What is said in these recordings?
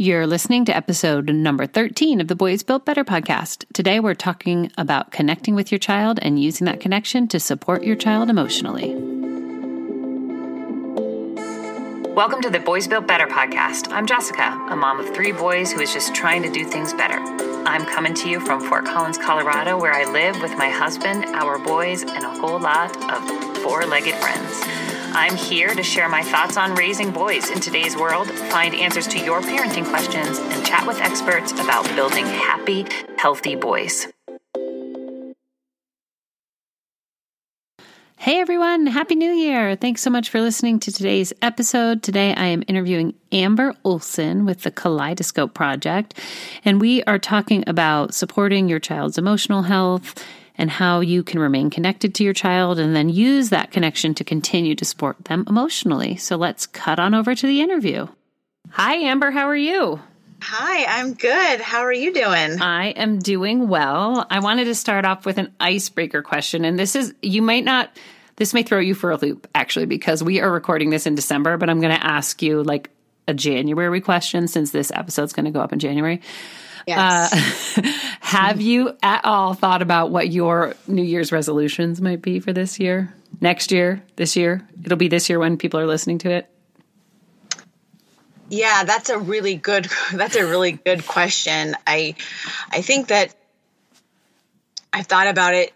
You're listening to episode number 13 of the Boys Built Better podcast. Today we're talking about connecting with your child and using that connection to support your child emotionally. Welcome to the Boys Built Better podcast. I'm Jessica, a mom of three boys who is just trying to do things better. I'm coming to you from Fort Collins, Colorado, where I live with my husband, our boys, and a whole lot of four legged friends. I'm here to share my thoughts on raising boys in today's world, find answers to your parenting questions, and chat with experts about building happy, healthy boys. Hey everyone, Happy New Year! Thanks so much for listening to today's episode. Today I am interviewing Amber Olson with the Kaleidoscope Project, and we are talking about supporting your child's emotional health and how you can remain connected to your child and then use that connection to continue to support them emotionally. So let's cut on over to the interview. Hi, Amber. How are you? Hi, I'm good. How are you doing? I am doing well. I wanted to start off with an icebreaker question. And this is, you might not, this may throw you for a loop actually, because we are recording this in December, but I'm going to ask you like a January question since this episode's going to go up in January. Yes. Uh, have you at all thought about what your New Year's resolutions might be for this year, next year, this year? It'll be this year when people are listening to it. Yeah, that's a really good that's a really good question. I I think that I've thought about it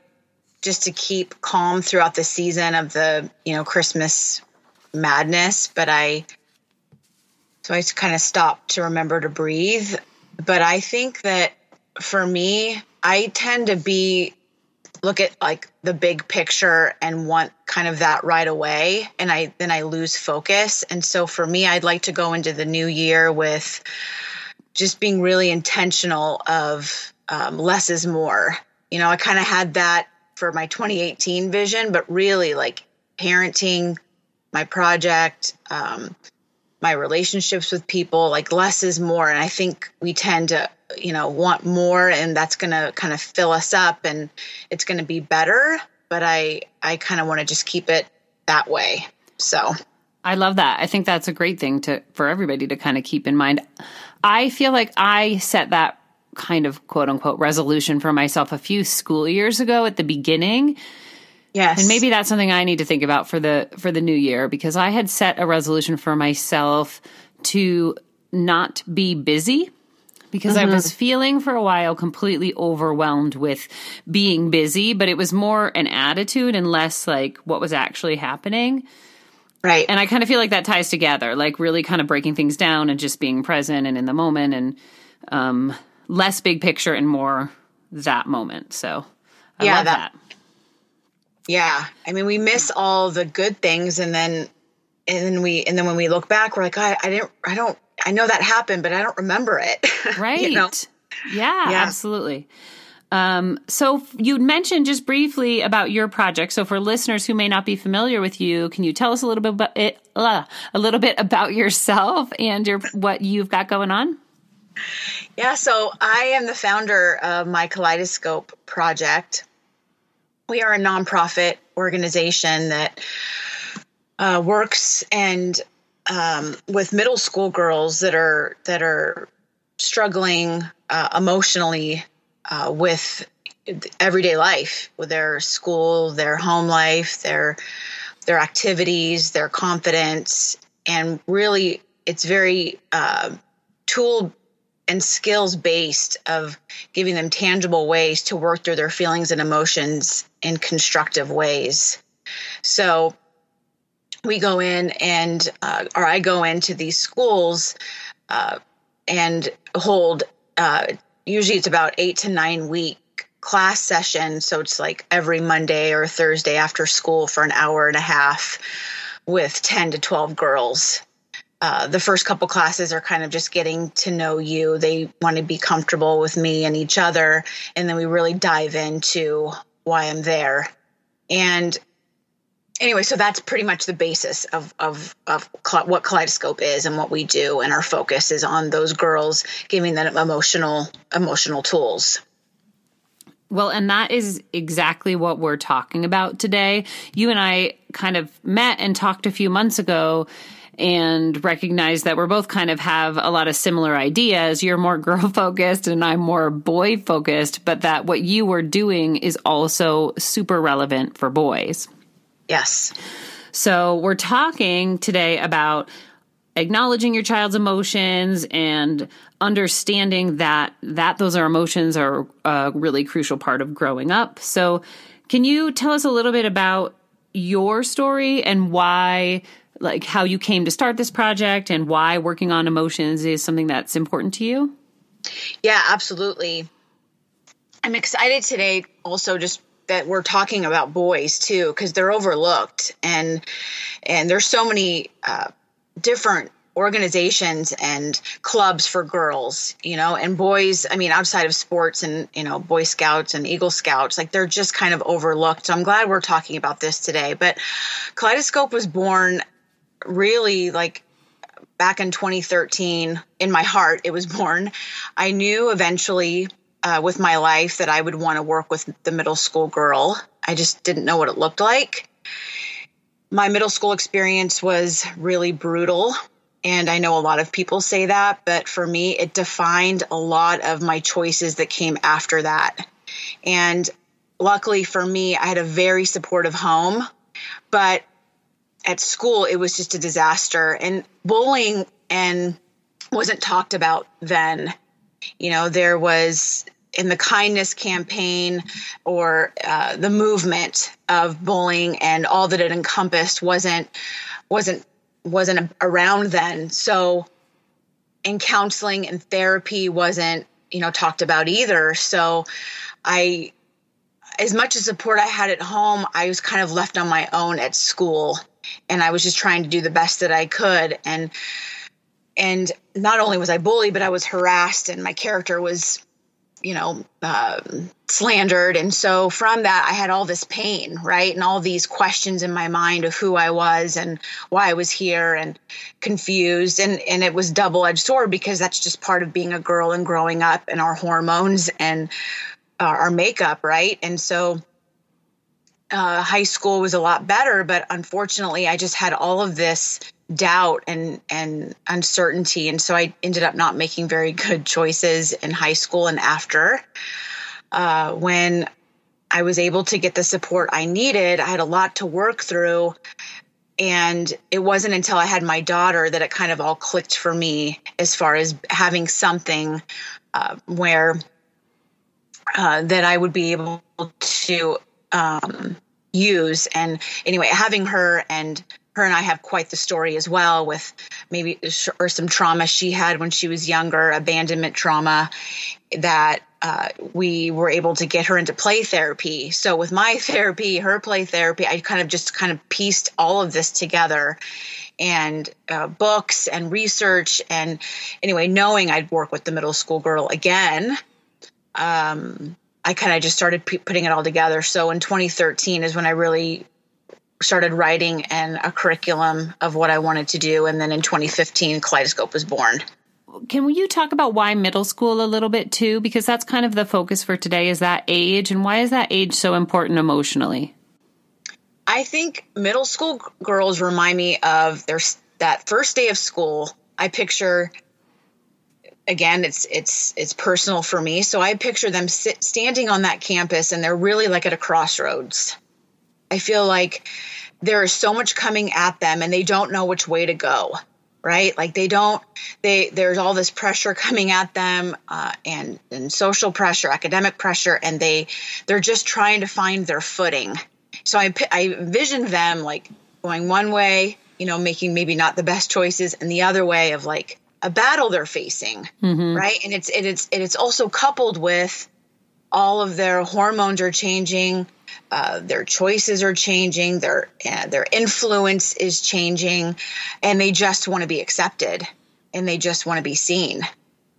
just to keep calm throughout the season of the, you know, Christmas madness, but I so I kind of stopped to remember to breathe but I think that for me, I tend to be look at like the big picture and want kind of that right away and I then I lose focus. And so for me, I'd like to go into the new year with just being really intentional of um, less is more. You know, I kind of had that for my 2018 vision, but really like parenting, my project, um, my relationships with people like less is more. And i think we tend to you know want more and that's going to kind of fill us up and it's going to be better. But i i kind of want to just keep it that way. So. I love that. I think that's a great thing to for everybody to kind of keep in mind. I feel like i set that kind of quote unquote resolution for myself a few school years ago at the beginning Yes. And maybe that's something I need to think about for the for the new year because I had set a resolution for myself to not be busy because mm-hmm. I was feeling for a while completely overwhelmed with being busy, but it was more an attitude and less like what was actually happening. Right. And I kind of feel like that ties together, like really kind of breaking things down and just being present and in the moment and um, less big picture and more that moment. So I yeah, love that, that. Yeah. I mean, we miss all the good things and then and then we and then when we look back, we're like, I, I didn't I don't I know that happened, but I don't remember it. Right. you know? yeah, yeah, absolutely. Um, so you mentioned just briefly about your project. So for listeners who may not be familiar with you, can you tell us a little bit about it, uh, a little bit about yourself and your what you've got going on? Yeah, so I am the founder of my Kaleidoscope project we are a nonprofit organization that uh, works and um, with middle school girls that are that are struggling uh, emotionally uh, with everyday life, with their school, their home life, their their activities, their confidence, and really, it's very uh, tool and skills based of giving them tangible ways to work through their feelings and emotions in constructive ways. So we go in and, uh, or I go into these schools uh, and hold, uh, usually it's about eight to nine week class session. So it's like every Monday or Thursday after school for an hour and a half with 10 to 12 girls uh, the first couple classes are kind of just getting to know you. They want to be comfortable with me and each other. And then we really dive into why I'm there. And anyway, so that's pretty much the basis of, of, of what Kaleidoscope is and what we do. And our focus is on those girls, giving them emotional, emotional tools. Well, and that is exactly what we're talking about today. You and I kind of met and talked a few months ago and recognize that we're both kind of have a lot of similar ideas. You're more girl focused and I'm more boy focused, but that what you were doing is also super relevant for boys. Yes. So we're talking today about acknowledging your child's emotions and understanding that that those are emotions are a really crucial part of growing up. So can you tell us a little bit about your story and why like how you came to start this project and why working on emotions is something that's important to you? Yeah, absolutely. I'm excited today also just that we're talking about boys too because they're overlooked and and there's so many uh, different organizations and clubs for girls you know and boys i mean outside of sports and you know boy scouts and eagle scouts like they're just kind of overlooked so i'm glad we're talking about this today but kaleidoscope was born really like back in 2013 in my heart it was born i knew eventually uh, with my life that I would want to work with the middle school girl. I just didn't know what it looked like. My middle school experience was really brutal. And I know a lot of people say that, but for me, it defined a lot of my choices that came after that. And luckily for me, I had a very supportive home, but at school, it was just a disaster. And bullying and wasn't talked about then. You know, there was in the kindness campaign or uh, the movement of bullying and all that it encompassed wasn't wasn't wasn't around then so in counseling and therapy wasn't you know talked about either so i as much as support i had at home i was kind of left on my own at school and i was just trying to do the best that i could and and not only was i bullied but i was harassed and my character was you know, um, slandered. And so from that, I had all this pain, right? And all these questions in my mind of who I was and why I was here and confused. And, and it was double edged sword because that's just part of being a girl and growing up and our hormones and uh, our makeup, right? And so uh, high school was a lot better, but unfortunately, I just had all of this doubt and and uncertainty. And so i ended up not making very good choices in high school and after uh, when i was able to get the support i needed. I had a lot to work through. And it wasn't until i had my daughter that it kind of all clicked for me as far as having something uh, where uh, that i would be able to um, use and anyway having her and her and I have quite the story as well with maybe or some trauma she had when she was younger, abandonment trauma that uh, we were able to get her into play therapy. So with my therapy, her play therapy, I kind of just kind of pieced all of this together and uh, books and research and anyway, knowing I'd work with the middle school girl again. Um, I kind of just started p- putting it all together. So in 2013 is when I really started writing and a curriculum of what I wanted to do. And then in 2015, Kaleidoscope was born. Can you talk about why middle school a little bit too? Because that's kind of the focus for today is that age. And why is that age so important emotionally? I think middle school girls remind me of their that first day of school. I picture again it's it's it's personal for me. So i picture them sit, standing on that campus and they're really like at a crossroads. I feel like there is so much coming at them and they don't know which way to go right? Like they don't they there's all this pressure coming at them uh, and and social pressure academic pressure and they they're just trying to find their footing. So i i envision them like going one way you know making maybe not the best choices and the other way of like a battle they're facing mm-hmm. right and it's it, it's it's also coupled with all of their hormones are changing uh, their choices are changing, their uh, their influence is changing, and they just want to be accepted, and they just want to be seen,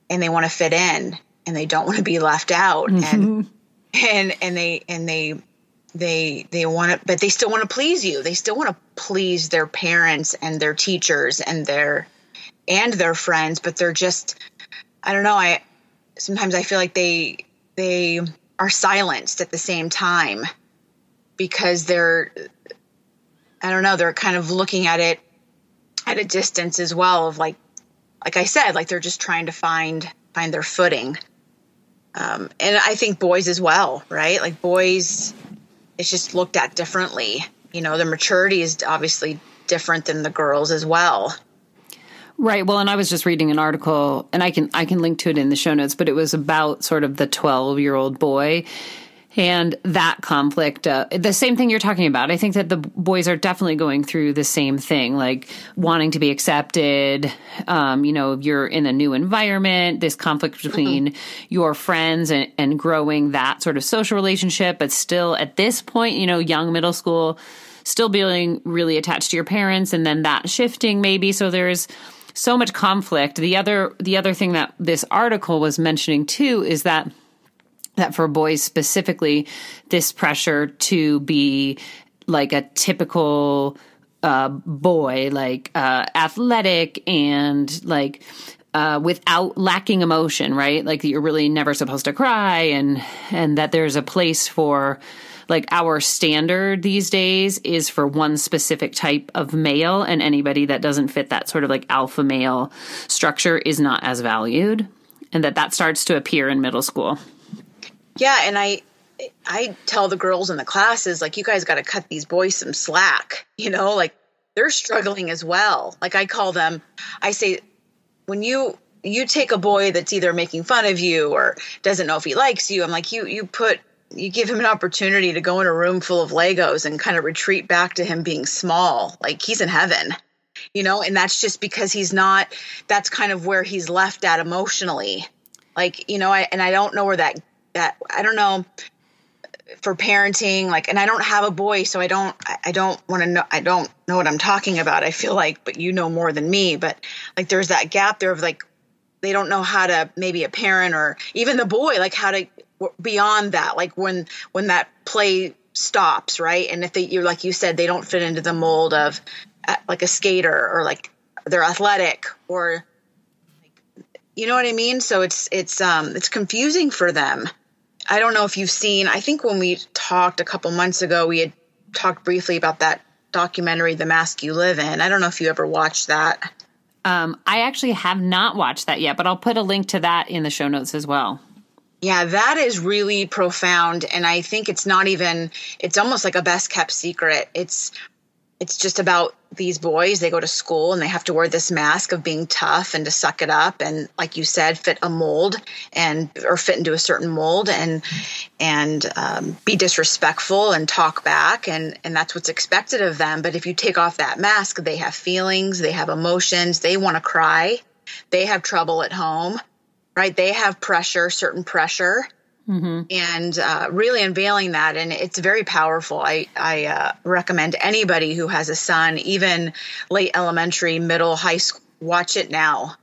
and they want to fit in, and they don't want to be left out, mm-hmm. and and and they and they they they want to, but they still want to please you. They still want to please their parents and their teachers and their and their friends, but they're just I don't know. I sometimes I feel like they they are silenced at the same time because they're I don't know, they're kind of looking at it at a distance as well of like like I said, like they're just trying to find find their footing. Um, and I think boys as well, right? Like boys, it's just looked at differently. You know, the maturity is obviously different than the girls as well. Right. Well, and I was just reading an article, and I can I can link to it in the show notes, but it was about sort of the twelve year old boy and that conflict. Uh, the same thing you're talking about. I think that the boys are definitely going through the same thing, like wanting to be accepted. Um, you know, you're in a new environment. This conflict between mm-hmm. your friends and, and growing that sort of social relationship, but still at this point, you know, young middle school still being really attached to your parents and then that shifting maybe so there's so much conflict. The other the other thing that this article was mentioning too is that that for boys specifically, this pressure to be like a typical uh, boy, like uh, athletic and like uh, without lacking emotion, right? Like you're really never supposed to cry, and and that there's a place for like our standard these days is for one specific type of male and anybody that doesn't fit that sort of like alpha male structure is not as valued and that that starts to appear in middle school. Yeah and i i tell the girls in the classes like you guys got to cut these boys some slack you know like they're struggling as well. Like i call them i say when you you take a boy that's either making fun of you or doesn't know if he likes you i'm like you you put you give him an opportunity to go in a room full of Legos and kind of retreat back to him being small. Like he's in heaven, you know, and that's just because he's not, that's kind of where he's left at emotionally. Like, you know, I, and I don't know where that, that, I don't know for parenting, like, and I don't have a boy, so I don't, I don't want to know, I don't know what I'm talking about. I feel like, but you know more than me, but like there's that gap there of like, they don't know how to maybe a parent or even the boy like how to beyond that like when when that play stops right? And if they you like you said they don't fit into the mold of uh, like a skater or like they're athletic or you know what i mean? So it's it's um it's confusing for them. I don't know if you've seen i think when we talked a couple months ago we had talked briefly about that documentary the mask you live in. I don't know if you ever watched that. Um, I actually have not watched that yet, but I'll put a link to that in the show notes as well. Yeah, that is really profound. And I think it's not even, it's almost like a best kept secret. It's, it's just about these boys. They go to school and they have to wear this mask of being tough and to suck it up. And like you said, fit a mold and, or fit into a certain mold and, and um, be disrespectful and talk back. And, and that's what's expected of them. But if you take off that mask, they have feelings, they have emotions, they want to cry, they have trouble at home right? They have pressure, certain pressure, mm-hmm. and uh, really unveiling that, and it's very powerful. I I uh, recommend anybody who has a son, even late elementary, middle, high school, watch it now.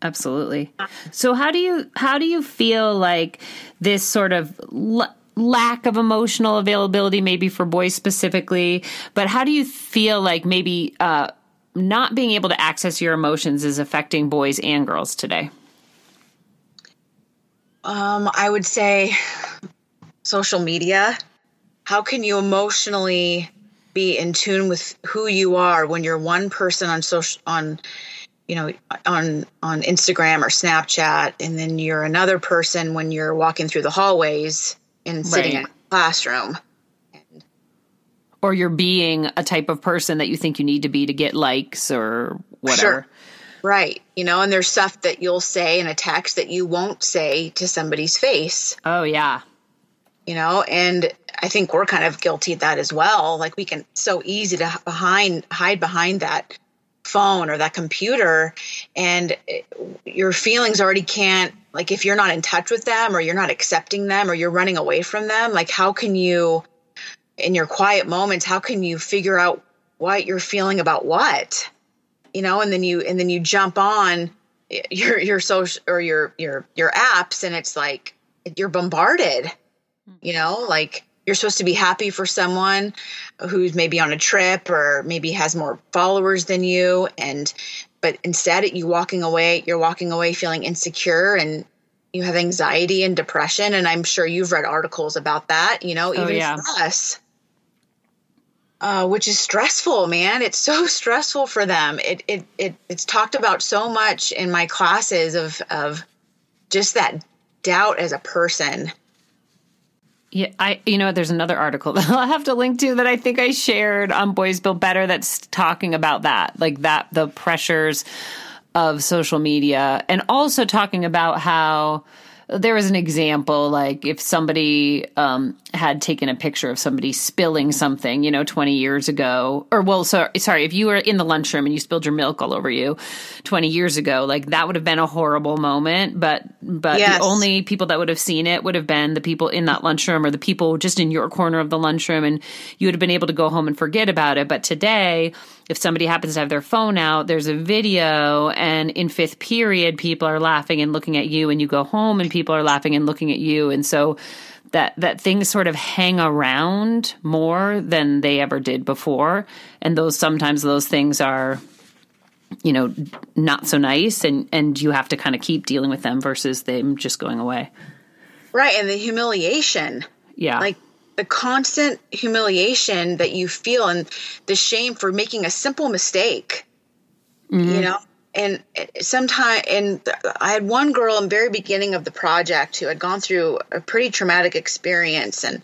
Absolutely. So how do you how do you feel like this sort of l- lack of emotional availability maybe for boys specifically, but how do you feel like maybe uh, not being able to access your emotions is affecting boys and girls today? Um, I would say social media. How can you emotionally be in tune with who you are when you're one person on social on you know on on Instagram or Snapchat and then you're another person when you're walking through the hallways and sitting right. in a classroom or you're being a type of person that you think you need to be to get likes or whatever. Sure. Right. You know, and there's stuff that you'll say in a text that you won't say to somebody's face. Oh, yeah. You know, and I think we're kind of guilty of that as well. Like we can so easy to behind hide behind that phone or that computer and eh, your feelings already can't like if you're not in touch with them or you're not accepting them or you're running away from them, like how can you in your quiet moments, how can you figure out what you're feeling about what? You know, and then you and then you jump on your your social or your your your apps and it's like you're bombarded. You know, like you're supposed to be happy for someone who's maybe on a trip or maybe has more followers than you and but instead you walking away you're walking away feeling insecure and you have anxiety and depression and i'm sure you've read articles about that you know oh, even oh, yeah. for us uh, which is stressful, man. It's so stressful for them. It, it it it's talked about so much in my classes of of just that doubt as a person. Yeah, I you know there's another article that I'll have to link to that I think I shared on Boys Built Better that's talking about that, like that the pressures of social media and also talking about how there was an example like if somebody um, had taken a picture of somebody spilling something, you know, 20 years ago, or well, so, sorry, if you were in the lunchroom and you spilled your milk all over you 20 years ago, like that would have been a horrible moment. But, but yes. the only people that would have seen it would have been the people in that lunchroom or the people just in your corner of the lunchroom. And you would have been able to go home and forget about it. But today, if somebody happens to have their phone out, there's a video, and in fifth period, people are laughing and looking at you, and you go home and people are laughing and looking at you. And so that that things sort of hang around more than they ever did before. And those sometimes those things are you know not so nice and and you have to kind of keep dealing with them versus them just going away. Right. And the humiliation. Yeah. Like the constant humiliation that you feel and the shame for making a simple mistake. Mm-hmm. you know and sometime and i had one girl in the very beginning of the project who had gone through a pretty traumatic experience. And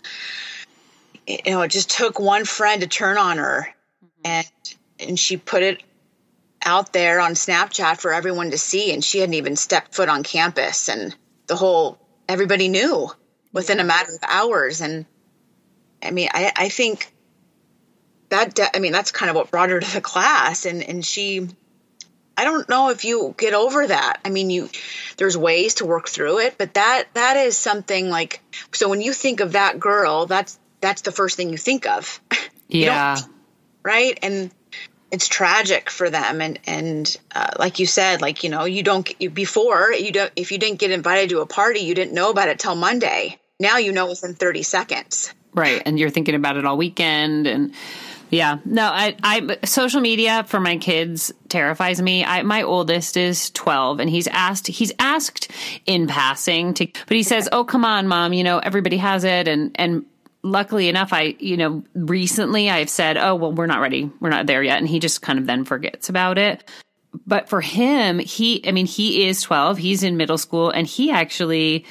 you know it just took one friend to turn on her. Mm-hmm. and and she put it out there on snapchat for everyone to see. And she hadn't even stepped foot on campus. And the whole everybody knew within a matter of hours. And I mean, I, I think that, de- I mean, that's kind of what brought her to the class. And, and she, I don't know if you get over that. I mean, you, there's ways to work through it, but that, that is something like, so when you think of that girl, that's, that's the first thing you think of. Yeah. right. And, it's tragic for them and and uh, like you said like you know you don't you, before you don't if you didn't get invited to a party you didn't know about it till monday now you know within 30 seconds Right. And you're thinking about it all weekend and yeah. No, I I social media for my kids terrifies me. I my oldest is 12 and he's asked he's asked in passing to but he says, "Oh, come on, mom, you know, everybody has it." And and luckily enough I, you know, recently I've said, "Oh, well, we're not ready. We're not there yet." And he just kind of then forgets about it. But for him, he I mean, he is 12. He's in middle school and he actually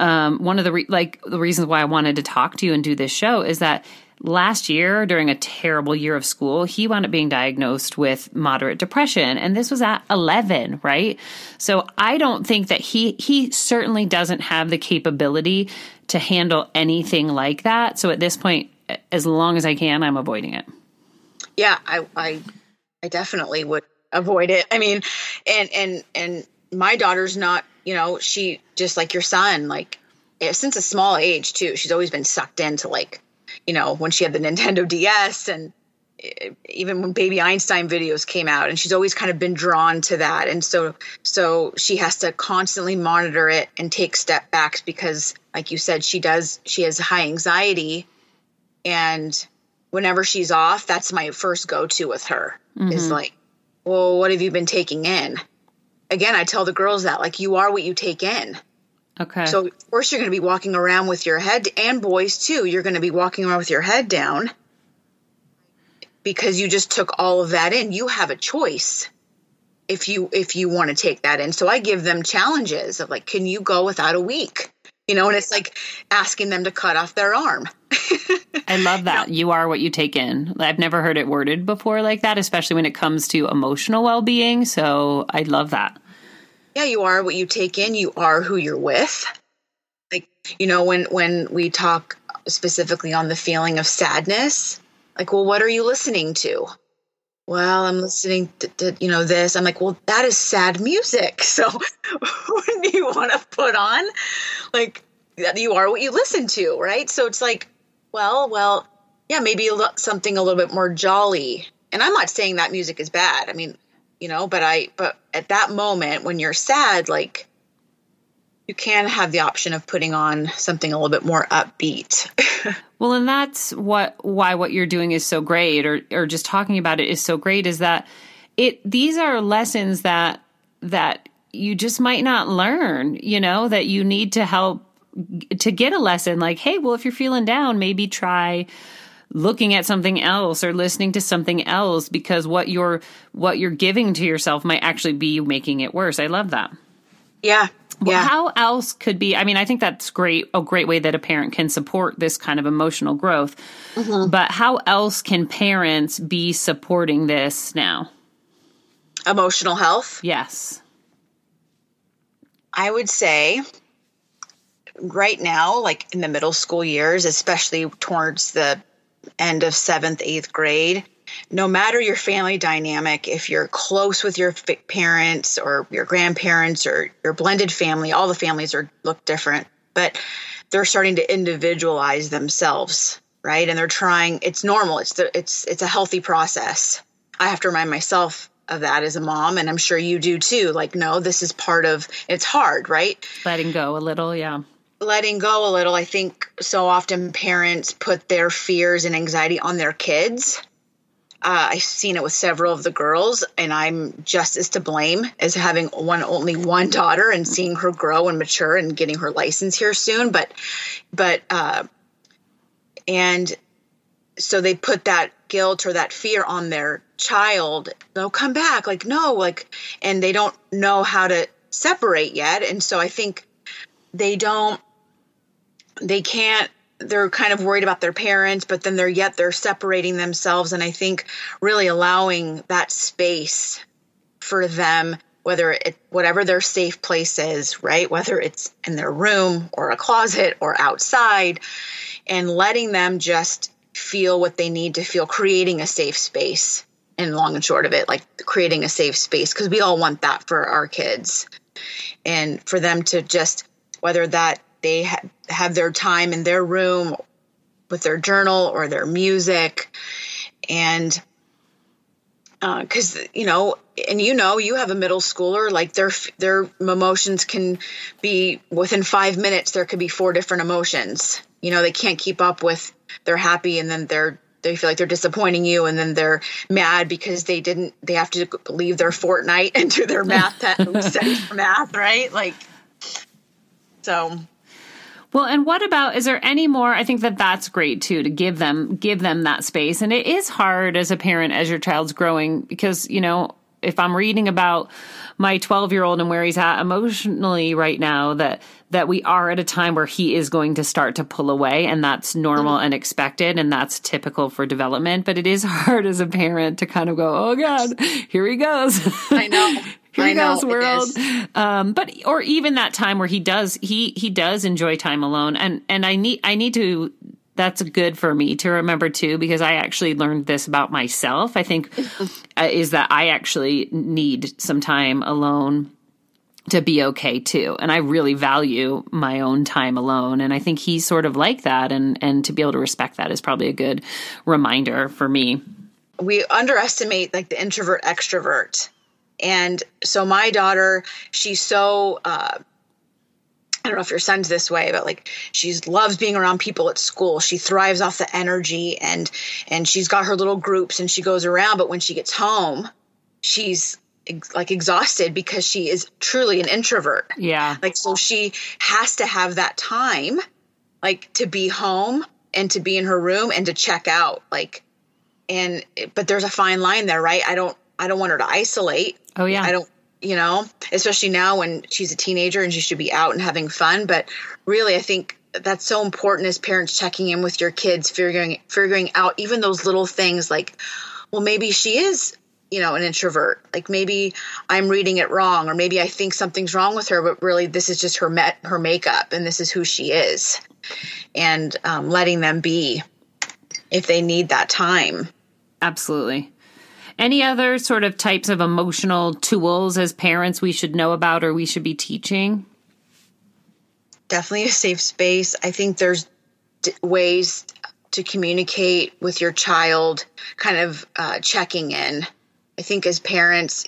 um, one of the re- like the reasons why I wanted to talk to you and do this show is that last year during a terrible year of school he wound up being diagnosed with moderate depression and this was at 11 right? So i don't think that he he certainly doesn't have the capability to handle anything like that. So at this point as long as i can i'm avoiding it. Yeah i i, I definitely would avoid it. I mean and and and my daughter's not you know, she just like your son, like eh, since a small age too, she's always been sucked into like, you know, when she had the Nintendo DS and eh, even when baby einstein videos came out and she's always kind of been drawn to that and so so she has to constantly monitor it and take step backs because like you said she does she has high anxiety and whenever she's off that's my first go to with her mm-hmm. is like well what have you been taking in again, I tell the girls that like you are what you take in. Okay. So of course you're going to be walking around with your head and boys too. You're going to be walking around with your head down because you just took all of that in. You have a choice if you if you want to take that in. So I give them challenges of like can you go without a week? You know, and it's like asking them to cut off their arm. I love that. You are what you take in. I've never heard it worded before like that, especially when it comes to emotional well being. So I love that. Yeah, you are what you take in. You are who you're with. Like, you know, when when we talk specifically on the feeling of sadness, like, well, what are you listening to? Well, I'm listening to, to you know this. I'm like, well, that is sad music. So, what do you want to put on? Like, you are what you listen to, right? So it's like, well, well, yeah, maybe something a little bit more jolly. And I'm not saying that music is bad. I mean, you know, but I, but at that moment when you're sad, like you can have the option of putting on something a little bit more upbeat. well, and that's what, why what you're doing is so great or, or just talking about it is so great is that it, these are lessons that, that you just might not learn, you know, that you need to help to get a lesson like, hey, well, if you're feeling down, maybe try looking at something else or listening to something else because what you're what you're giving to yourself might actually be making it worse. I love that. Yeah. Well, yeah. how else could be? I mean, I think that's great. A great way that a parent can support this kind of emotional growth. Mm-hmm. But how else can parents be supporting this now? Emotional health. Yes. I would say right now, like in the middle school years, especially towards the end of seventh, eighth grade, no matter your family dynamic, if you're close with your parents or your grandparents or your blended family, all the families are look different, but they're starting to individualize themselves, right? And they're trying. It's normal. It's the, it's it's a healthy process. I have to remind myself of that as a mom, and I'm sure you do too. Like, no, this is part of. It's hard, right? Letting go a little, yeah letting go a little. I think so often parents put their fears and anxiety on their kids uh, I've seen it with several of the girls, and I'm just as to blame as having one only one daughter and seeing her grow and mature and getting her license here soon. But, but, uh, and so they put that guilt or that fear on their child. No, come back. Like no, like, and they don't know how to separate yet, and so I think they don't. They can't they're kind of worried about their parents, but then they're yet they're separating themselves. And I think really allowing that space for them, whether it whatever their safe place is, right? Whether it's in their room or a closet or outside, and letting them just feel what they need to feel, creating a safe space. And long and short of it, like creating a safe space, because we all want that for our kids. And for them to just, whether that they ha- have their time in their room with their journal or their music. And because uh, you know and you know you have a middle schooler like their their emotions can be within five minutes there could be four different emotions. You know they can't keep up with they're happy and then they're they feel like they're disappointing you and then they're mad because they didn't they have to leave their Fortnite and do their math study for math right? Like so well, and what about is there any more I think that that's great too to give them give them that space. And it is hard as a parent as your child's growing because, you know, if I'm reading about my 12 year old and where he's at emotionally right now that that we are at a time where he is going to start to pull away and that's normal mm-hmm. and expected and that's typical for development but it is hard as a parent to kind of go oh god here he goes i know here goes world. Um, but or even that time where he does he he does enjoy time alone, and and I need I need to. That's good for me to remember too, because I actually learned this about myself. I think uh, is that I actually need some time alone to be okay too. And I really value my own time alone. And I think he's sort of like that. And, and to be able to respect that is probably a good reminder for me. We underestimate like the introvert extrovert and so my daughter, she's so uh, I don't know if your son's this way, but like she loves being around people at school. She thrives off the energy and and she's got her little groups and she goes around. But when she gets home, she's ex- like exhausted because she is truly an introvert. Yeah. Like so she has to have that time, like to be home and to be in her room and to check out. Like, and but there's a fine line there, right? I don't I don't want her to isolate. Oh yeah. I don't you know, especially now when she's a teenager and she should be out and having fun, but really I think that's so important as parents checking in with your kids, figuring figuring out even those little things like well maybe she is you know an introvert like maybe i'm reading it wrong or maybe i think something's wrong with her but really this is just her met her makeup and this is who she is and um, letting them be if they need that time absolutely any other sort of types of emotional tools as parents we should know about or we should be teaching? Definitely a safe space. I think there's d- ways to communicate with your child, kind of uh, checking in. I think as parents,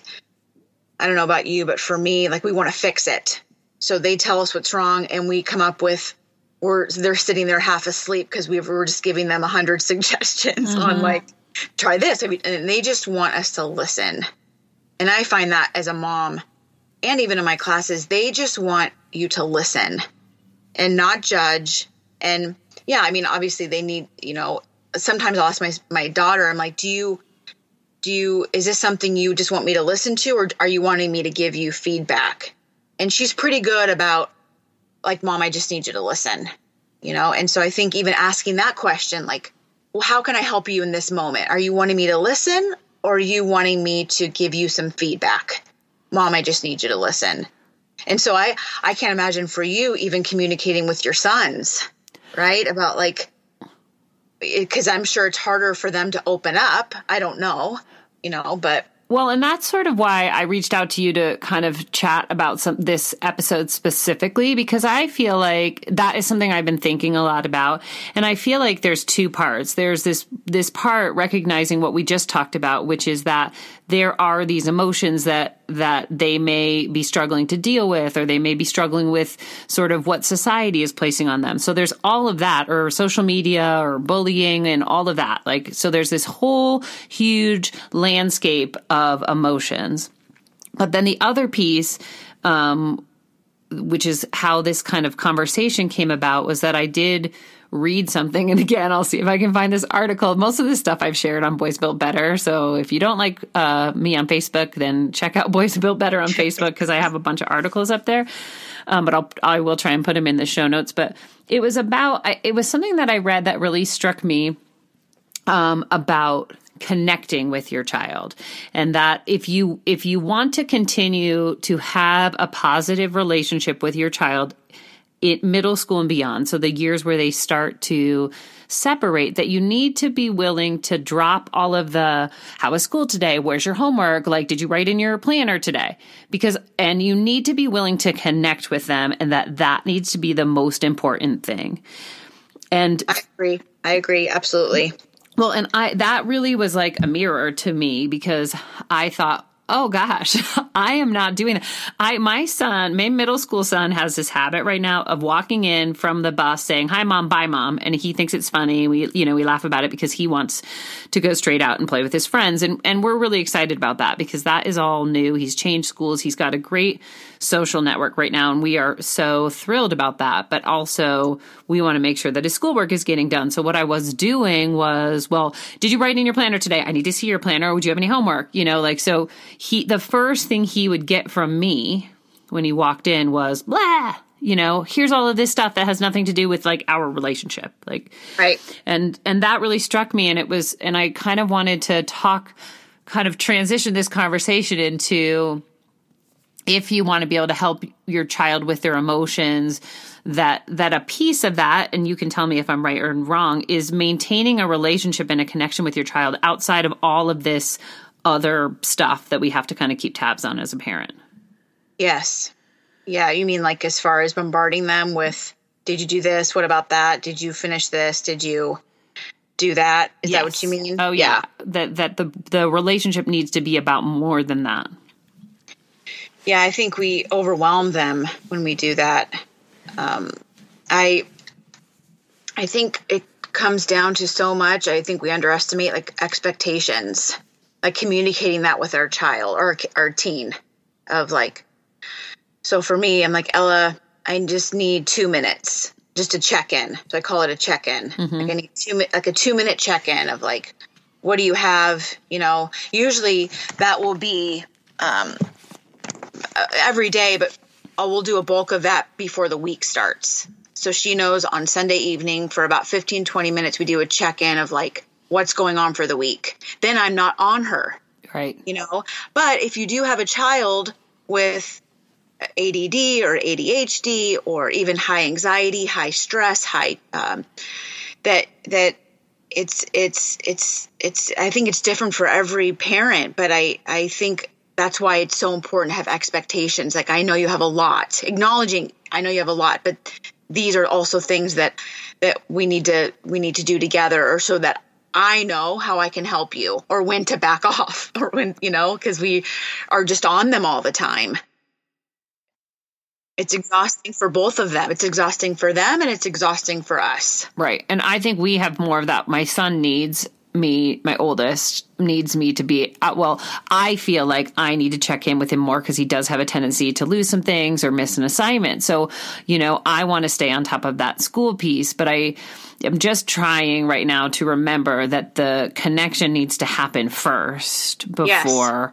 I don't know about you, but for me, like we want to fix it. So they tell us what's wrong, and we come up with we're they're sitting there half asleep because we were just giving them a hundred suggestions mm-hmm. on like try this. I mean, and they just want us to listen. And I find that as a mom and even in my classes, they just want you to listen and not judge. And yeah, I mean, obviously they need, you know, sometimes I'll ask my my daughter, I'm like, do you do you is this something you just want me to listen to or are you wanting me to give you feedback? And she's pretty good about like, mom, I just need you to listen. You know, and so I think even asking that question, like, well, how can I help you in this moment? Are you wanting me to listen or are you wanting me to give you some feedback? Mom, I just need you to listen. And so I I can't imagine for you even communicating with your sons, right? About like because I'm sure it's harder for them to open up. I don't know, you know, but well, and that's sort of why I reached out to you to kind of chat about some this episode specifically because I feel like that is something I've been thinking a lot about and I feel like there's two parts. There's this this part recognizing what we just talked about which is that there are these emotions that that they may be struggling to deal with or they may be struggling with sort of what society is placing on them. So there's all of that or social media or bullying and all of that. Like so there's this whole huge landscape of emotions. But then the other piece um, which is how this kind of conversation came about was that I did read something. And again, I'll see if I can find this article. Most of this stuff I've shared on Boys Built Better. So if you don't like uh, me on Facebook, then check out Boys Built Better on Facebook because I have a bunch of articles up there. Um, but I'll I will try and put them in the show notes. But it was about it was something that I read that really struck me um, about connecting with your child and that if you if you want to continue to have a positive relationship with your child it middle school and beyond. So the years where they start to separate that you need to be willing to drop all of the how was school today? Where's your homework? Like did you write in your planner today? Because and you need to be willing to connect with them and that that needs to be the most important thing. And i agree. I agree. Absolutely. Well and i that really was like a mirror to me because i thought oh gosh, I am not doing it. I my son, my middle school son has this habit right now of walking in from the bus saying, "Hi mom, bye mom," and he thinks it's funny. We you know, we laugh about it because he wants to go straight out and play with his friends and and we're really excited about that because that is all new. He's changed schools. He's got a great social network right now and we are so thrilled about that, but also we want to make sure that his schoolwork is getting done. So what I was doing was, well, did you write in your planner today? I need to see your planner. Would you have any homework? You know, like so he the first thing he would get from me when he walked in was blah you know here's all of this stuff that has nothing to do with like our relationship like right and and that really struck me and it was and i kind of wanted to talk kind of transition this conversation into if you want to be able to help your child with their emotions that that a piece of that and you can tell me if i'm right or wrong is maintaining a relationship and a connection with your child outside of all of this other stuff that we have to kind of keep tabs on as a parent. Yes. Yeah, you mean like as far as bombarding them with did you do this? What about that? Did you finish this? Did you do that? Is yes. that what you mean? Oh yeah. yeah. That that the the relationship needs to be about more than that. Yeah, I think we overwhelm them when we do that. Um, I I think it comes down to so much. I think we underestimate like expectations like communicating that with our child or our teen of like so for me i'm like ella i just need two minutes just to check in so i call it a check in mm-hmm. like i need two like a two minute check in of like what do you have you know usually that will be um every day but I will do a bulk of that before the week starts so she knows on sunday evening for about 15 20 minutes we do a check in of like what's going on for the week. Then I'm not on her. Right. You know, but if you do have a child with ADD or ADHD or even high anxiety, high stress, high um, that that it's it's it's it's I think it's different for every parent, but I I think that's why it's so important to have expectations. Like I know you have a lot, acknowledging I know you have a lot, but these are also things that that we need to we need to do together or so that I know how I can help you or when to back off or when, you know, because we are just on them all the time. It's exhausting for both of them. It's exhausting for them and it's exhausting for us. Right. And I think we have more of that. My son needs me, my oldest, needs me to be, uh, well, I feel like I need to check in with him more because he does have a tendency to lose some things or miss an assignment. So, you know, I want to stay on top of that school piece, but I am just trying right now to remember that the connection needs to happen first before yes.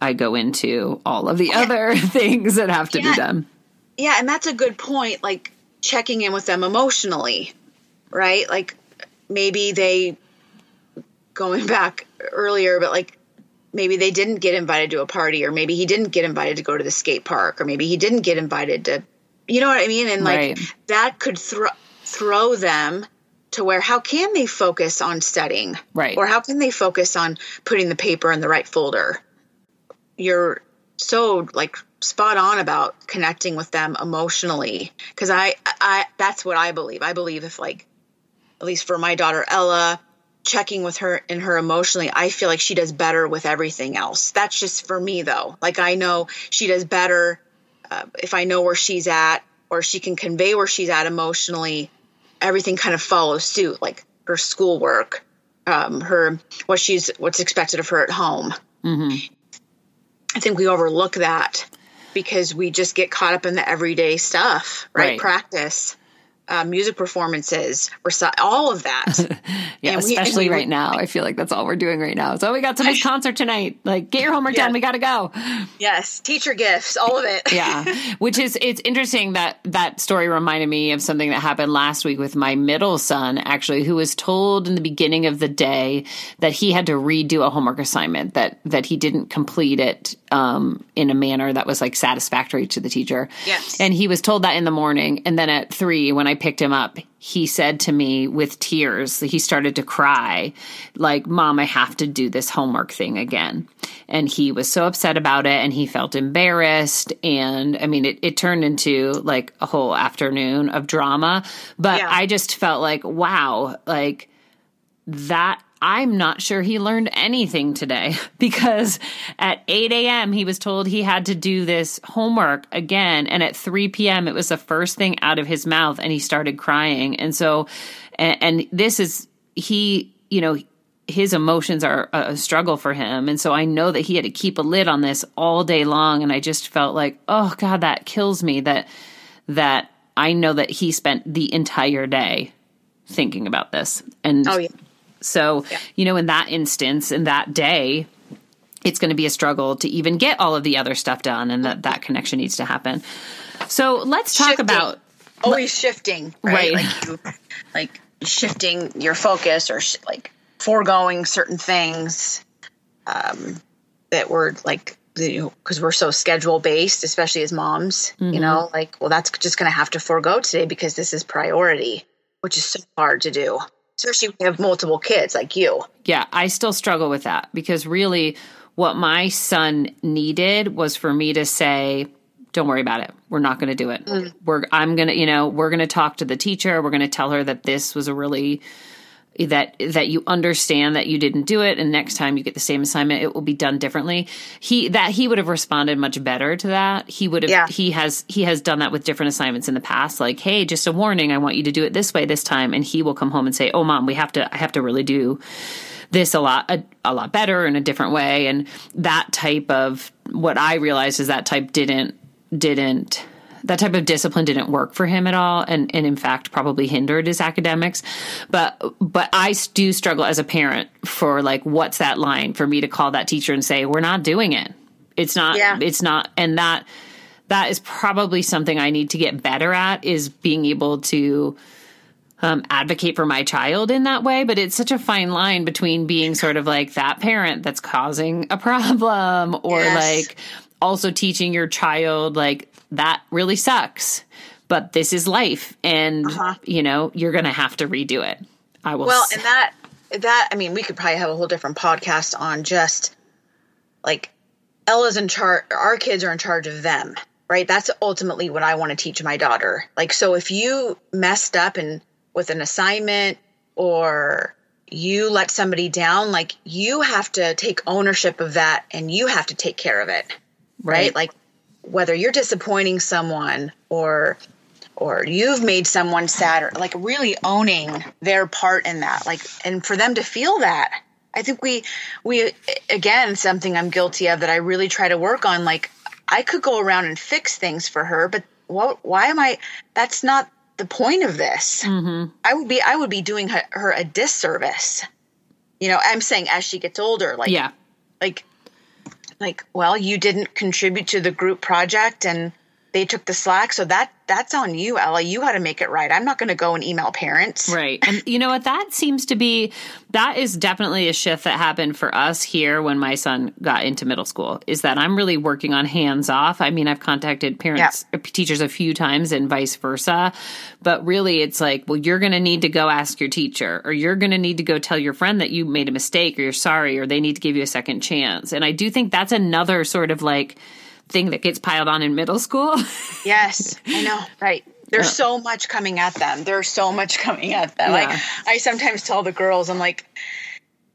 I go into all of the yeah. other things that have to yeah. be done. Yeah. And that's a good point. Like checking in with them emotionally, right? Like maybe they, going back earlier, but like maybe they didn't get invited to a party, or maybe he didn't get invited to go to the skate park, or maybe he didn't get invited to, you know what I mean? And like right. that could throw throw them to where how can they focus on studying, right? Or how can they focus on putting the paper in the right folder? You're so like spot on about connecting with them emotionally because I, I that's what I believe. I believe if like at least for my daughter Ella, checking with her and her emotionally, I feel like she does better with everything else. That's just for me though. Like I know she does better uh, if I know where she's at or she can convey where she's at emotionally. Everything kind of follows suit, like her schoolwork, um, her what she's what's expected of her at home. Mm-hmm. I think we overlook that because we just get caught up in the everyday stuff, right? right. Practice uh, music performances or all of that. yeah, and especially we, right we, now. I feel like that's all we're doing right now. So we got somebody's concert tonight. Like, get your homework yeah. done. We got to go. Yes, teacher gifts, all of it. yeah, which is it's interesting that that story reminded me of something that happened last week with my middle son, actually, who was told in the beginning of the day that he had to redo a homework assignment that that he didn't complete it um, in a manner that was like satisfactory to the teacher. Yes, and he was told that in the morning, and then at three when I picked him up, he said to me with tears, he started to cry, like, Mom, I have to do this homework thing again. And he was so upset about it and he felt embarrassed. And I mean, it, it turned into like a whole afternoon of drama. But yeah. I just felt like, wow, like that I'm not sure he learned anything today because at 8 a.m. he was told he had to do this homework again. And at 3 p.m. it was the first thing out of his mouth and he started crying. And so, and, and this is, he, you know, his emotions are a struggle for him. And so I know that he had to keep a lid on this all day long. And I just felt like, oh God, that kills me that, that I know that he spent the entire day thinking about this. And, oh, yeah so, yeah. you know, in that instance, in that day, it's going to be a struggle to even get all of the other stuff done and that that connection needs to happen. So, let's talk shifting. about always shifting, right? right. Like, you, like shifting your focus or sh- like foregoing certain things um, that were like because we're so schedule based, especially as moms, mm-hmm. you know, like, well, that's just going to have to forego today because this is priority, which is so hard to do especially when you have multiple kids like you. Yeah, I still struggle with that because really what my son needed was for me to say, don't worry about it. We're not going to do it. Mm. We're I'm going to, you know, we're going to talk to the teacher. We're going to tell her that this was a really that that you understand that you didn't do it and next time you get the same assignment it will be done differently he that he would have responded much better to that he would have yeah. he has he has done that with different assignments in the past like hey just a warning i want you to do it this way this time and he will come home and say oh mom we have to i have to really do this a lot a, a lot better in a different way and that type of what i realized is that type didn't didn't that type of discipline didn't work for him at all and, and in fact probably hindered his academics but but i do struggle as a parent for like what's that line for me to call that teacher and say we're not doing it it's not yeah. it's not and that that is probably something i need to get better at is being able to um, advocate for my child in that way, but it's such a fine line between being sort of like that parent that's causing a problem or yes. like also teaching your child like that really sucks, but this is life and uh-huh. you know, you're going to have to redo it. I will Well, and that that I mean, we could probably have a whole different podcast on just like Ella's in charge our kids are in charge of them, right? That's ultimately what I want to teach my daughter. Like so if you messed up and with an assignment or you let somebody down, like you have to take ownership of that and you have to take care of it. Right? right? Like whether you're disappointing someone or or you've made someone sad or like really owning their part in that like and for them to feel that. I think we we again something i'm guilty of that i really try to work on like i could go around and fix things for her but what why am i that's not the point of this. Mm-hmm. i would be i would be doing her, her a disservice. You know i'm saying as she gets older like yeah. like like well you didn't contribute to the group project and they took the slack. So that that's on you ella. You got to make it right. I'm not going to go and email parents. Right. And you know what? That seems to be that is definitely a shift that happened for us here when my son got into middle school is that i'm really working on hands off. I mean i've contacted parents yeah. Teachers a few times and vice versa but really it's like well you're going to need to go ask your teacher or you're going to need to go tell your friend that you made a mistake or you're sorry or they need to give you a second chance. And i do think that's another sort of like thing that gets piled on in middle school. yes, I know. Right. There's yeah. so much coming at them. There's so much coming at them. Yeah. Like I sometimes tell the girls, I'm like,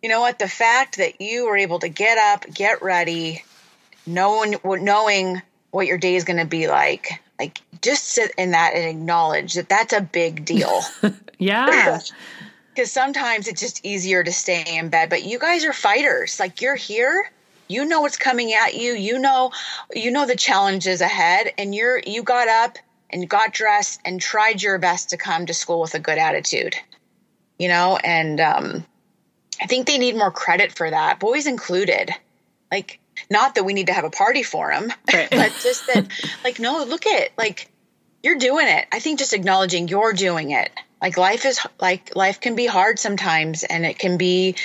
you know what? The fact that you were able to get up, get ready, knowing knowing what your day is going to be like, like just sit in that and acknowledge that that's a big deal. yeah. Because sometimes it's just easier to stay in bed, but you guys are fighters. Like you're here you know what's coming at you. You know you know the challenges ahead and you're you got up and got dressed and tried your best to come to school with a good attitude you know? And um i think they need more credit for that boys included. Like not that we need to have a party for them right. but just that like no look at like you're doing it. I think just acknowledging you're doing it like life is like life can be hard sometimes and it can be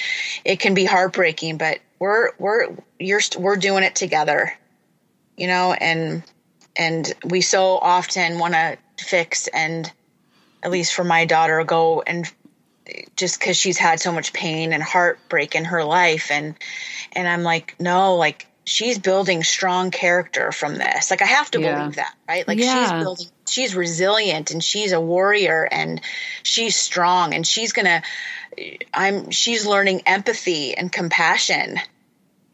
it can be heartbreaking but we're we're you're we're doing it together you know and and we so often want to fix and at least for my daughter go and just because she's had so much pain and heartbreak in her life and and i'm like no like she's building strong character from this like i have to yeah. believe that right like yeah. she's building she's resilient and she's a warrior and she's strong and she's gonna I'm she's learning empathy and compassion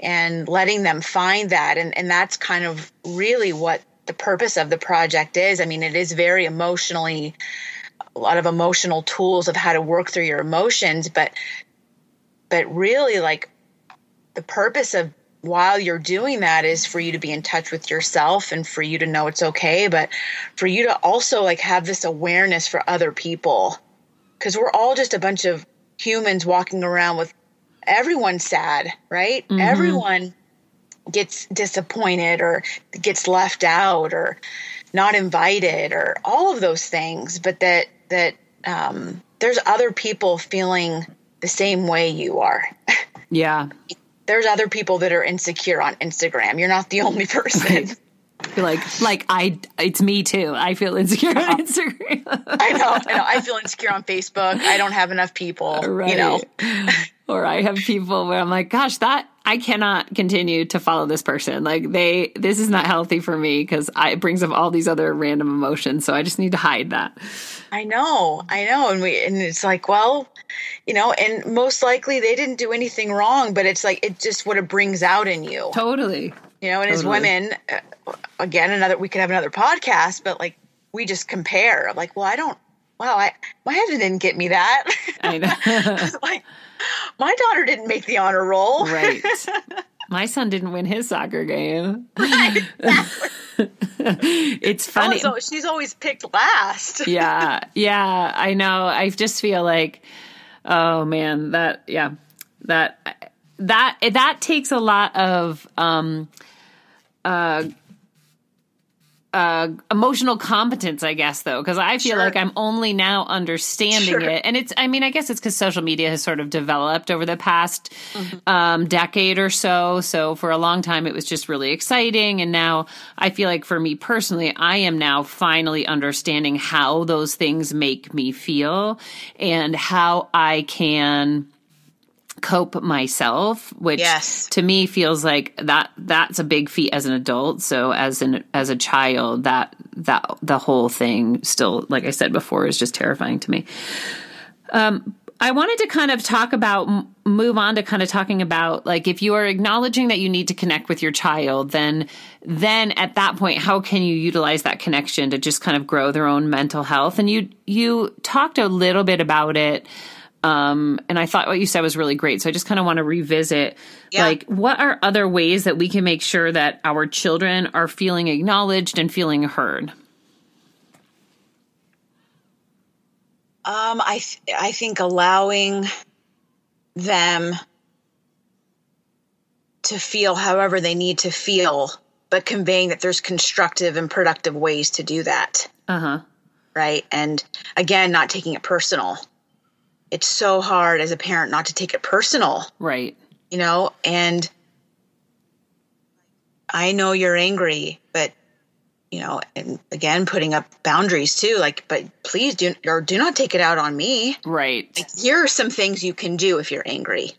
and letting them find that and and that's kind of really what the purpose of the project is. I mean, it is very emotionally a lot of emotional tools of how to work through your emotions, but but really like the purpose of while you're doing that is for you to be in touch with yourself and for you to know it's okay, but for you to also like have this awareness for other people. Cause we're all just a bunch of humans walking around with everyone sad, right? Mm-hmm. Everyone gets disappointed or gets left out or not invited or all of those things, but that that um, there's other people feeling the same way you are. Yeah. there's other people that are insecure on Instagram. You're not the only person. like like I it's me too. I feel insecure on Instagram. I know, I know. I feel insecure on Facebook. I don't have enough people. Right. You know. or I have people where I'm like, gosh, that I cannot continue to follow this person. Like they this is not healthy for me because it brings up all these other random emotions. So I just need to hide that. I know. I know. And we and it's like, well, you know, and most likely they didn't do anything wrong, but it's like it just what it brings out in you. Totally. You know, and totally. as women, uh, again, another we could have another podcast, but like we just compare. I'm Like, well, I don't. Wow, I my husband didn't get me that. I know. like, my daughter didn't make the honor roll. Right. My son didn't win his soccer game. It's funny. Also, she's always picked last. yeah. Yeah. I know. I just feel like, oh man, that, yeah, that, that, that takes a lot of, um, uh, uh, emotional competence, I guess, though, because I feel sure. like I'm only now understanding sure. it. And it's, I mean, I guess it's because social media has sort of developed over the past mm-hmm. um, decade or so. So for a long time, it was just really exciting. And now I feel like for me personally, I am now finally understanding how those things make me feel and how I can cope myself which yes. to me feels like that that's a big feat as an adult. So as an as a child that that the whole thing still like i said before is just terrifying to me. Um i wanted to kind of talk about move on to kind of talking about like if you are acknowledging that you need to connect with your child then then at that point how can you utilize that connection to just kind of grow their own mental health? And you you talked a little bit about it um, and I thought what you said was really great. So I just kind of want to revisit yeah. like what are other ways that we can make sure that our children are feeling acknowledged and feeling heard? Um, I th- I think allowing them to feel however they need to feel, but conveying that there's constructive and productive ways to do that. Uh huh. Right. And again, not taking it personal. It's so hard as a parent not to take it personal. Right. You know, and I know you're angry, but you know, and again, putting up boundaries too. Like, but please do or do not take it out on me. Right. Like, here are some things you can do if you're angry.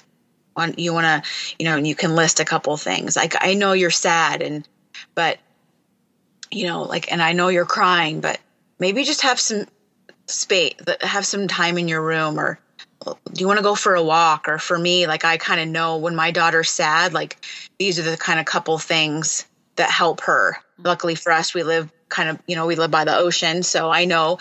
On you want to, you know, and you can list a couple things. Like, I know you're sad, and but you know, like, and I know you're crying, but maybe just have some space, have some time in your room, or do you want to go for a walk? Or for me, like, I kind of know when my daughter's sad, like, these are the kind of couple things that help her. Mm-hmm. Luckily for us, we live kind of, you know, we live by the ocean. So I know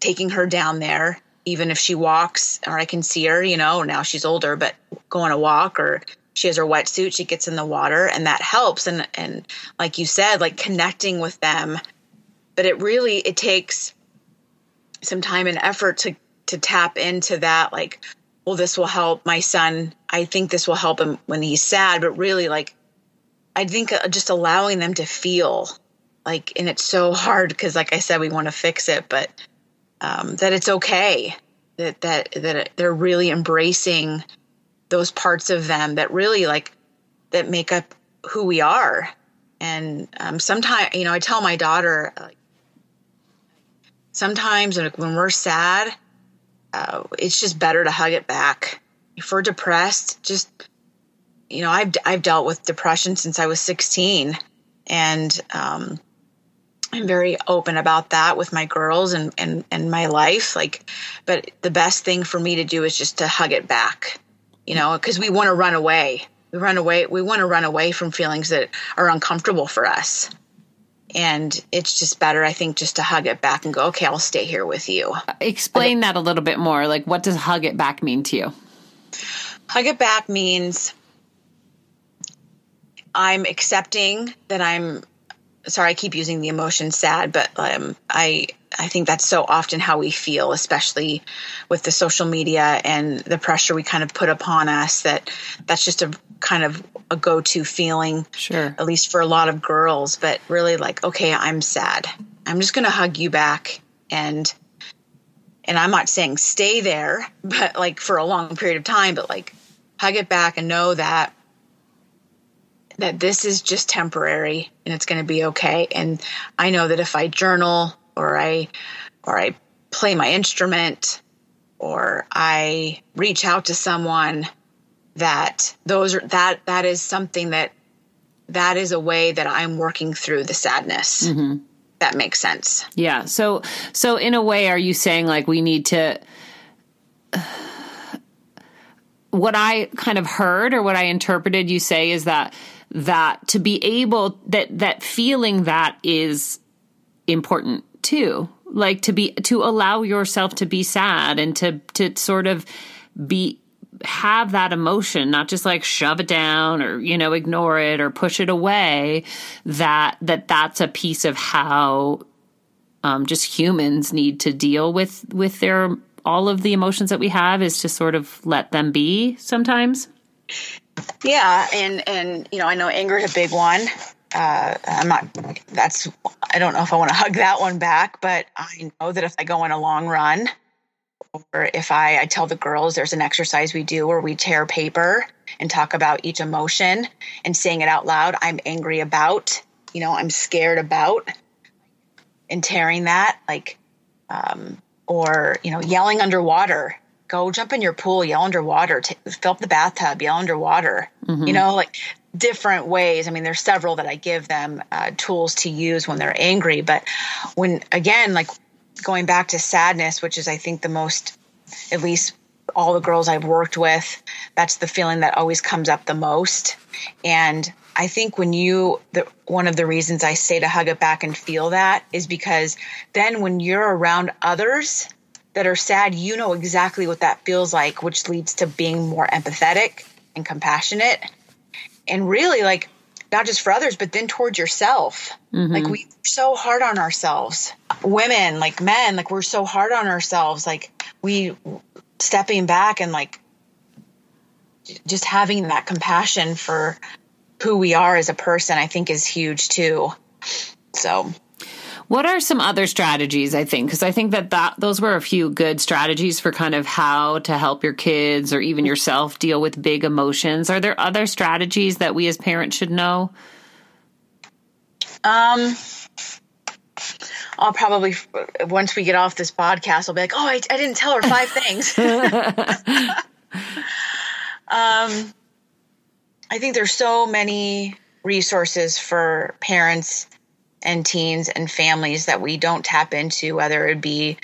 taking her down there, even if she walks or I can see her, you know, now she's older, but go on a walk or she has her wetsuit, she gets in the water and that helps. And, and like you said, like connecting with them, but it really, it takes some time and effort to, to tap into that. Like, well, this will help my son. I think this will help him when he's sad, but really like I think uh, just allowing them to feel like, and it's so hard because, like I said, we want to fix it, but um, that it's okay that that that they're really embracing those parts of them that really like that make up who we are. And um, sometimes, you know, I tell my daughter, like, sometimes when we're sad, uh, it's just better to hug it back. If we're depressed, just you know, I've I've dealt with depression since I was 16, and um, I'm very open about that with my girls and and and my life. Like, but the best thing for me to do is just to hug it back, you know, because we want to run away. We run away. We want to run away from feelings that are uncomfortable for us. And it's just better, I think, just to hug it back and go, okay, I'll stay here with you. Explain that a little bit more. Like, what does hug it back mean to you? Hug it back means I'm accepting that I'm sorry, I keep using the emotion sad, but um, I I think that's so often how we feel, especially with the social media and the pressure we kind of put upon us. That that's just a kind of a go to feeling, sure, at least for a lot of girls. But really, like, okay, I'm sad. I'm just going to hug you back, and and I'm not saying stay there, but like for a long period of time, but like hug it back and know that that this is just temporary and it's going to be okay. And I know that if I journal or I or I play my instrument or I reach out to someone that those are that that is something that that is a way that I'm working through the sadness. Mm-hmm. That makes sense. Yeah. So so in a way are you saying like we need to what I kind of heard or what I interpreted you say is that that to be able that that feeling that is important too. Like to be to allow yourself to be sad and to to sort of be have that emotion not just like shove it down or you know ignore it or push it away that that that's a piece of how um, just humans need to deal with with their all of the emotions that we have is to sort of let them be sometimes yeah, and and you know, I know anger is a big one. Uh, I'm not. That's. I don't know if I want to hug that one back, but I know that if I go on a long run, or if I, I tell the girls there's an exercise we do where we tear paper and talk about each emotion and saying it out loud. I'm angry about. You know, I'm scared about, and tearing that like, um, or you know, yelling underwater go jump in your pool, yell underwater, t- fill up the bathtub, yell underwater. Mm-hmm. You know, like different ways. I mean, there's several that I give them uh, tools to use when they're angry. But when, again, like going back to sadness, which is, I think, the most, at least all the girls I've worked with, that's the feeling that always comes up the most. And I think when you, the, one of the reasons I say to hug it back and feel that is because then when you're around others that are sad, you know exactly what that feels like, which leads to being more empathetic and compassionate. And really, like, not just for others, but then towards yourself. Mm-hmm. Like, we're so hard on ourselves. Women, like men, like, we're so hard on ourselves. Like, we stepping back and like just having that compassion for who we are as a person, I think is huge too. So, what are some other strategies? I think because I think that that those were a few good strategies for kind of how to help your kids or even yourself deal with big emotions. Are there other strategies that we as parents should know? Um, I'll probably once we get off this podcast, I'll be like, "Oh, I, I didn't tell her five things." um, I think there's so many resources for parents and teens and families that we don't tap into, whether it be,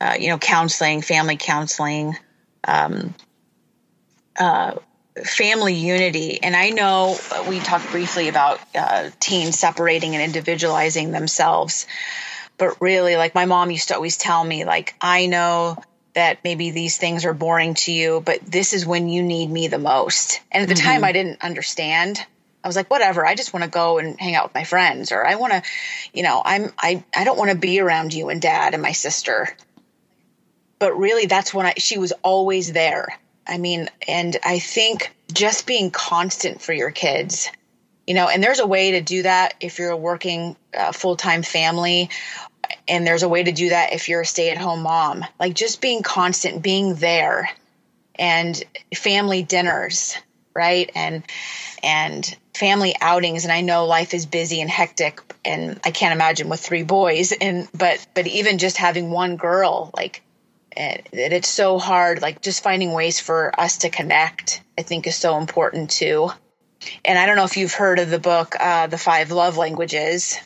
uh, you know, counseling, family counseling, um, uh, family unity. And I know we talked briefly about uh, teens separating and individualizing themselves, but really, like my mom used to always tell me, like, I know that maybe these things are boring to you, but this is when you need me the most. And at the mm-hmm. time, I didn't understand. I was like, whatever. I just want to go and hang out with my friends, or I want to, you know, I'm I I don't want to be around you and dad and my sister. But really, that's when I she was always there. I mean, and I think just being constant for your kids, you know, and there's a way to do that if you're a working uh, full time family and there's a way to do that if you're a stay at home mom. Like just being constant, being there and family dinners, right? And and family outings and I know life is busy and hectic and I can't imagine with three boys and but but even just having one girl like it, it's so hard like just finding ways for us to connect I think is so important too. And I don't know if you've heard of the book uh, The Five Love Languages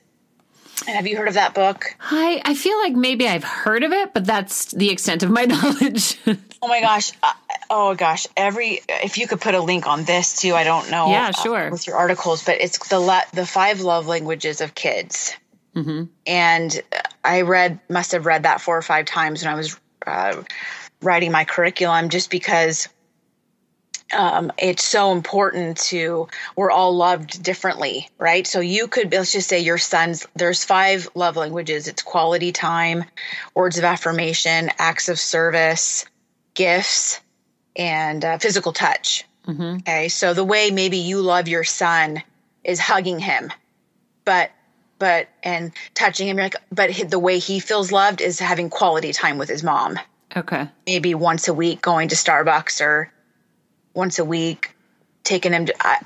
And have you heard of that book? I, I feel like maybe I've heard of it, but that's the extent of my knowledge. oh my gosh. Oh gosh. Every, if you could put a link on this too, I don't know. Yeah, uh, sure. Uh, with your articles, but it's the, the five love languages of kids. Mm-hmm. And I read, must have read that four or five times when I was uh, writing my curriculum just because um, it's so important to we're all loved differently right so you could let's just say your son's there's five love languages it's quality time words of affirmation acts of service gifts and uh, physical touch. Mm-hmm. okay so the way maybe you love your son is hugging him but but and touching him like but the way he feels loved is having quality time with his mom. Okay. Maybe once a week going to starbucks or once a week, taking him to I,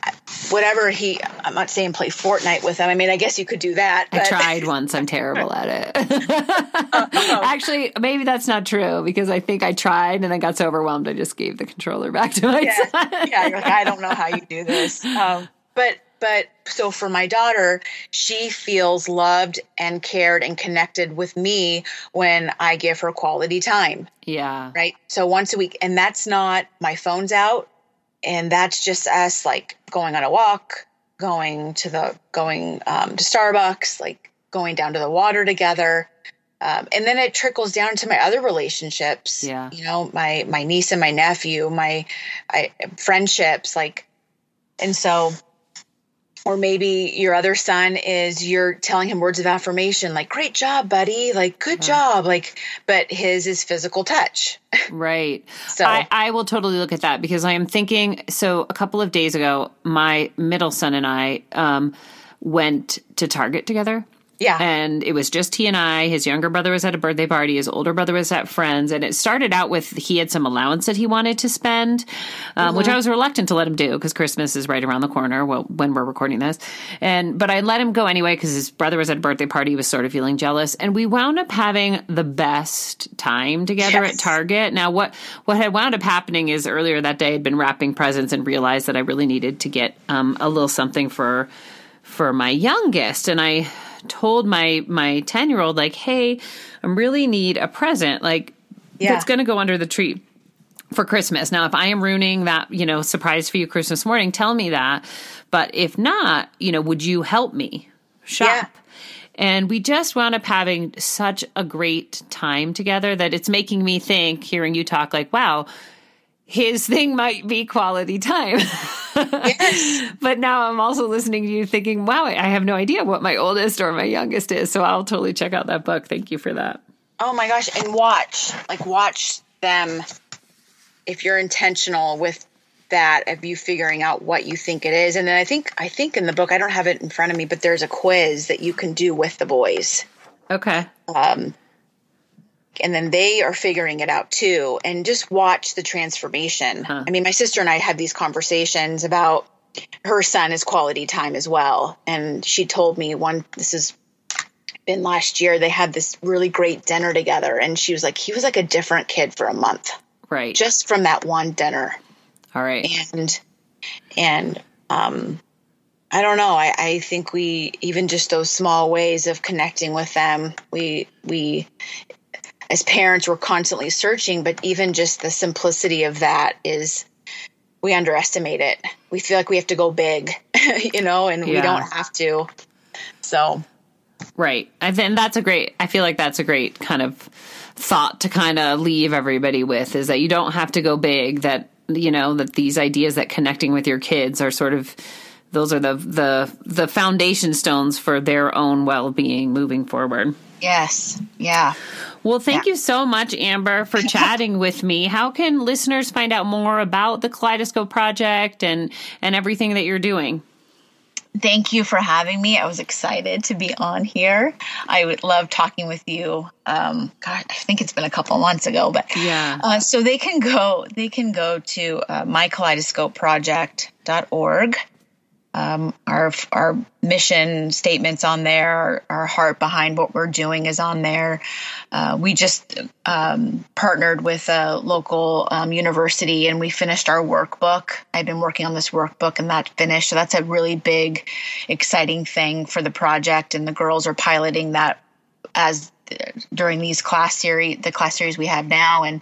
whatever he. I'm not saying play Fortnite with him. I mean, I guess you could do that. But. I tried once. I'm terrible at it. Actually, maybe that's not true because I think I tried and then got so overwhelmed I just gave the controller back to my yeah. son. yeah, like, I don't know how you do this. Um, but but so for my daughter, she feels loved and cared and connected with me when I give her quality time. Yeah. Right. So once a week, and that's not my phone's out and that's just us like going on a walk going to the going um, to starbucks like going down to the water together. Um, and then it trickles down to my other relationships. Yeah. You know my my niece and my nephew my I, friendships like and so or maybe your other son is you're telling him words of affirmation like great job buddy. Like good job. Like but his is physical touch. Right. So I, I will totally look at that because i am thinking so a couple of days ago my middle son and i um, went to target together yeah. And it was just he and I. His younger brother was at a birthday party. His older brother was at friends. And it started out with he had some allowance that he wanted to spend, um, mm-hmm. which I was reluctant to let him do because Christmas is right around the corner well, when we're recording this. And, but I let him go anyway because his brother was at a birthday party. He was sort of feeling jealous. And we wound up having the best time together yes. at Target. Now, what, what had wound up happening is earlier that day I'd been wrapping presents and realized that I really needed to get um, a little something for, for my youngest. And I, told my my 10 year old like hey i really need a present like yeah. that's going to go under the tree for Christmas. Now, if I am ruining that, you know, surprise for you Christmas morning, tell me that. But if not, you know, would you help me shop? Yeah. And we just wound up having such a great time together that it's making me think, hearing you talk, like, wow, his thing might be quality time. yes. But now I'm also listening to you thinking, wow, I have no idea what my oldest or my youngest is. So I'll totally check out that book. Thank you for that. Oh my gosh. And watch, like, watch them if you're intentional with that of you figuring out what you think it is and then i think i think in the book i don't have it in front of me but there's a quiz that you can do with the boys okay um and then they are figuring it out too and just watch the transformation huh. i mean my sister and i had these conversations about her son is quality time as well and she told me one this has been last year they had this really great dinner together and she was like he was like a different kid for a month right just from that one dinner all right. And and um I don't know. I, I think we even just those small ways of connecting with them, we we as parents we're constantly searching, but even just the simplicity of that is we underestimate it. We feel like we have to go big, you know, and yeah. we don't have to. So Right. I think that's a great I feel like that's a great kind of thought to kind of leave everybody with is that you don't have to go big that you know that these ideas that connecting with your kids are sort of those are the the the foundation stones for their own well-being moving forward yes yeah well thank yeah. you so much amber for chatting with me how can listeners find out more about the kaleidoscope project and and everything that you're doing Thank you for having me. I was excited to be on here. I would love talking with you. Um, God, I think it's been a couple months ago, but yeah. Uh, so they can go. They can go to uh, mykaleidoscopeproject.org um, our our mission statements on there, our, our, heart behind what we're doing is on there. Uh, we just um, partnered with a local um, university and we finished our workbook. I've been working on this workbook and that finished. So that's a really big, exciting thing for the project. And the girls are piloting that as during these class series, the class series we have now, and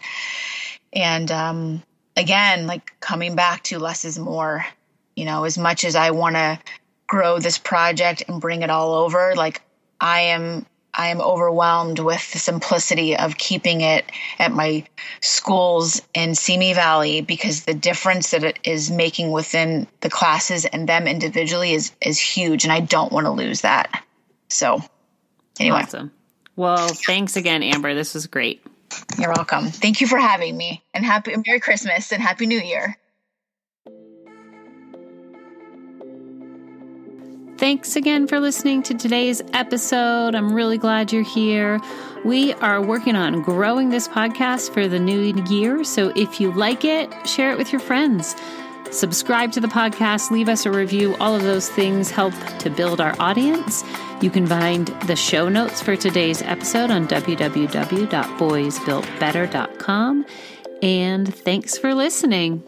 and um, again, like coming back to less is more you know, as much as I want to grow this project and bring it all over, like I am I am overwhelmed with the simplicity of keeping it at my schools in Simi Valley because the difference that it is making within the classes and them individually is is huge and I don't want to lose that. So anyway. Awesome. Well, thanks again, Amber. This was great. You're welcome. Thank you for having me and happy Merry Christmas and Happy New Year. Thanks again for listening to today's episode. I'm really glad you're here. We are working on growing this podcast for the new year. So if you like it, share it with your friends. Subscribe to the podcast, leave us a review. All of those things help to build our audience. You can find the show notes for today's episode on www.boysbuiltbetter.com. And thanks for listening.